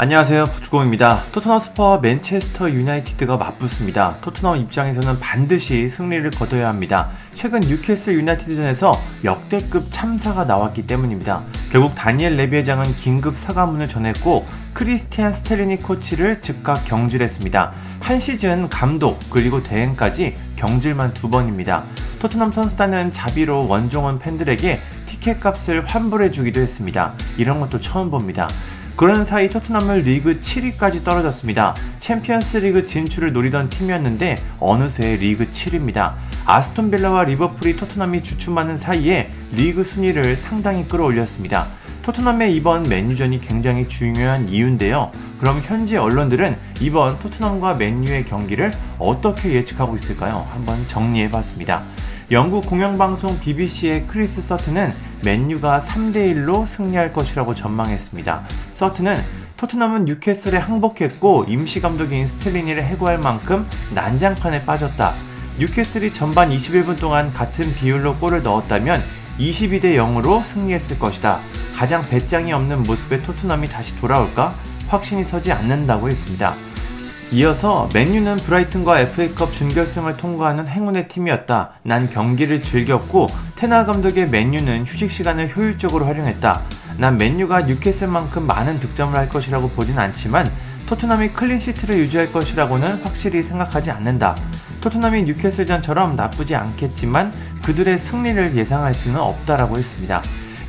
안녕하세요. 부주공입니다. 토트넘 홋스퍼와 맨체스터 유나이티드가 맞붙습니다. 토트넘 입장에서는 반드시 승리를 거둬야 합니다. 최근 뉴캐슬 유나이티드전에서 역대급 참사가 나왔기 때문입니다. 결국 다니엘 레비 회장은 긴급 사과문을 전했고 크리스티안 스텔리니 코치를 즉각 경질했습니다. 한 시즌 감독 그리고 대행까지 경질만 두 번입니다. 토트넘 선수단은 자비로 원정 온 팬들에게 티켓 값을 환불해 주기도 했습니다. 이런 것도 처음 봅니다. 그런 사이 토트넘은 리그 7위까지 떨어졌습니다. 챔피언스 리그 진출을 노리던 팀이었는데 어느새 리그 7위입니다. 아스톤 빌라와 리버풀이 토트넘이 주춤하는 사이에 리그 순위를 상당히 끌어올렸습니다. 토트넘의 이번 맨유전이 굉장히 중요한 이유인데요. 그럼 현지 언론들은 이번 토트넘과 맨유의 경기를 어떻게 예측하고 있을까요? 한번 정리해 봤습니다. 영국 공영방송 BBC의 크리스 서튼은 맨유가 3대1로 승리할 것이라고 전망했습니다. 서튼은 토트넘은 뉴캐슬에 항복했고 임시 감독인 스텔리니를 해고할 만큼 난장판에 빠졌다. 뉴캐슬이 전반 21분 동안 같은 비율로 골을 넣었다면 22대 0으로 승리했을 것이다. 가장 배짱이 없는 모습의 토트넘이 다시 돌아올까? 확신이 서지 않는다고 했습니다. 이어서 맨유는 브라이튼과 FA컵 준결승을 통과하는 행운의 팀이었다. 난 경기를 즐겼고 텐 하흐 감독의 맨유는 휴식 시간을 효율적으로 활용했다. 난 맨유가 뉴캐슬만큼 많은 득점을 할 것이라고 보진 않지만 토트넘이 clean sheet를 유지할 것이라고는 확실히 생각하지 않는다. 토트넘이 뉴캐슬전처럼 나쁘지 않겠지만 그들의 승리를 예상할 수는 없다라고 했습니다.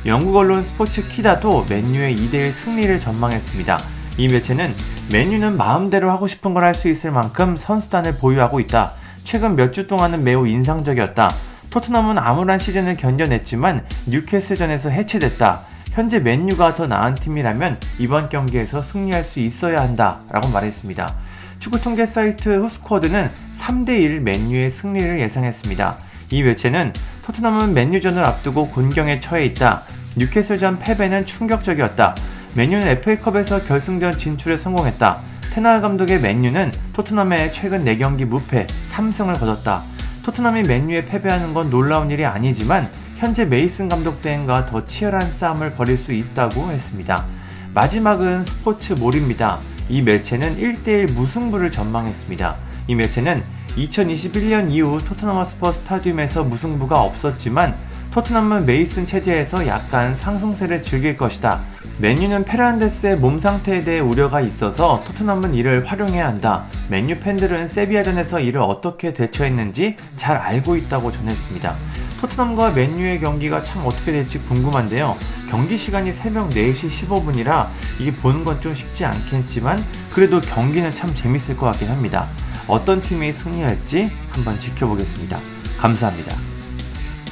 영국 언론 스포츠 키다도 맨유의 2대1 승리를 전망했습니다. 이 매체는 맨유는 마음대로 하고 싶은 걸 할 수 있을 만큼 선수단을 보유하고 있다. 최근 몇 주 동안은 매우 인상적이었다. 토트넘은 암울한 시즌을 견뎌냈지만 뉴캐슬전에서 해체됐다. 현재 맨유가 더 나은 팀이라면 이번 경기에서 승리할 수 있어야 한다. 라고 말했습니다. 축구 통계 사이트 후스코어드는 3대1 맨유의 승리를 예상했습니다. 이 매체는 토트넘은 맨유전을 앞두고 곤경에 처해 있다. 뉴캐슬전 패배는 충격적이었다. 맨유는 FA컵에서 결승전 진출에 성공했다. 텐 하흐 감독의 맨유는 토트넘의 최근 4경기 무패 3승을 거뒀다. 토트넘이 맨유에 패배하는 건 놀라운 일이 아니지만 현재 메이슨 감독 대행과 더 치열한 싸움을 벌일 수 있다고 했습니다. 마지막은 스포츠 몰입니다. 이 매체는 1대1 무승부를 전망했습니다. 이 매체는 2021년 이후 토트넘 홋스퍼 스타디움에서 무승부가 없었지만 토트넘은 메이슨 체제에서 약간 상승세를 즐길 것이다. 맨유는 페란데스의 몸 상태에 대해 우려가 있어서 토트넘은 이를 활용해야 한다. 맨유 팬들은 세비야전에서 이를 어떻게 대처했는지 잘 알고 있다고 전했습니다. 토트넘과 맨유의 경기가 참 어떻게 될지 궁금한데요. 경기 시간이 새벽 4시 15분이라 이게 보는 건 좀 쉽지 않겠지만 그래도 경기는 참 재밌을 것 같긴 합니다. 어떤 팀이 승리할지 한번 지켜보겠습니다. 감사합니다.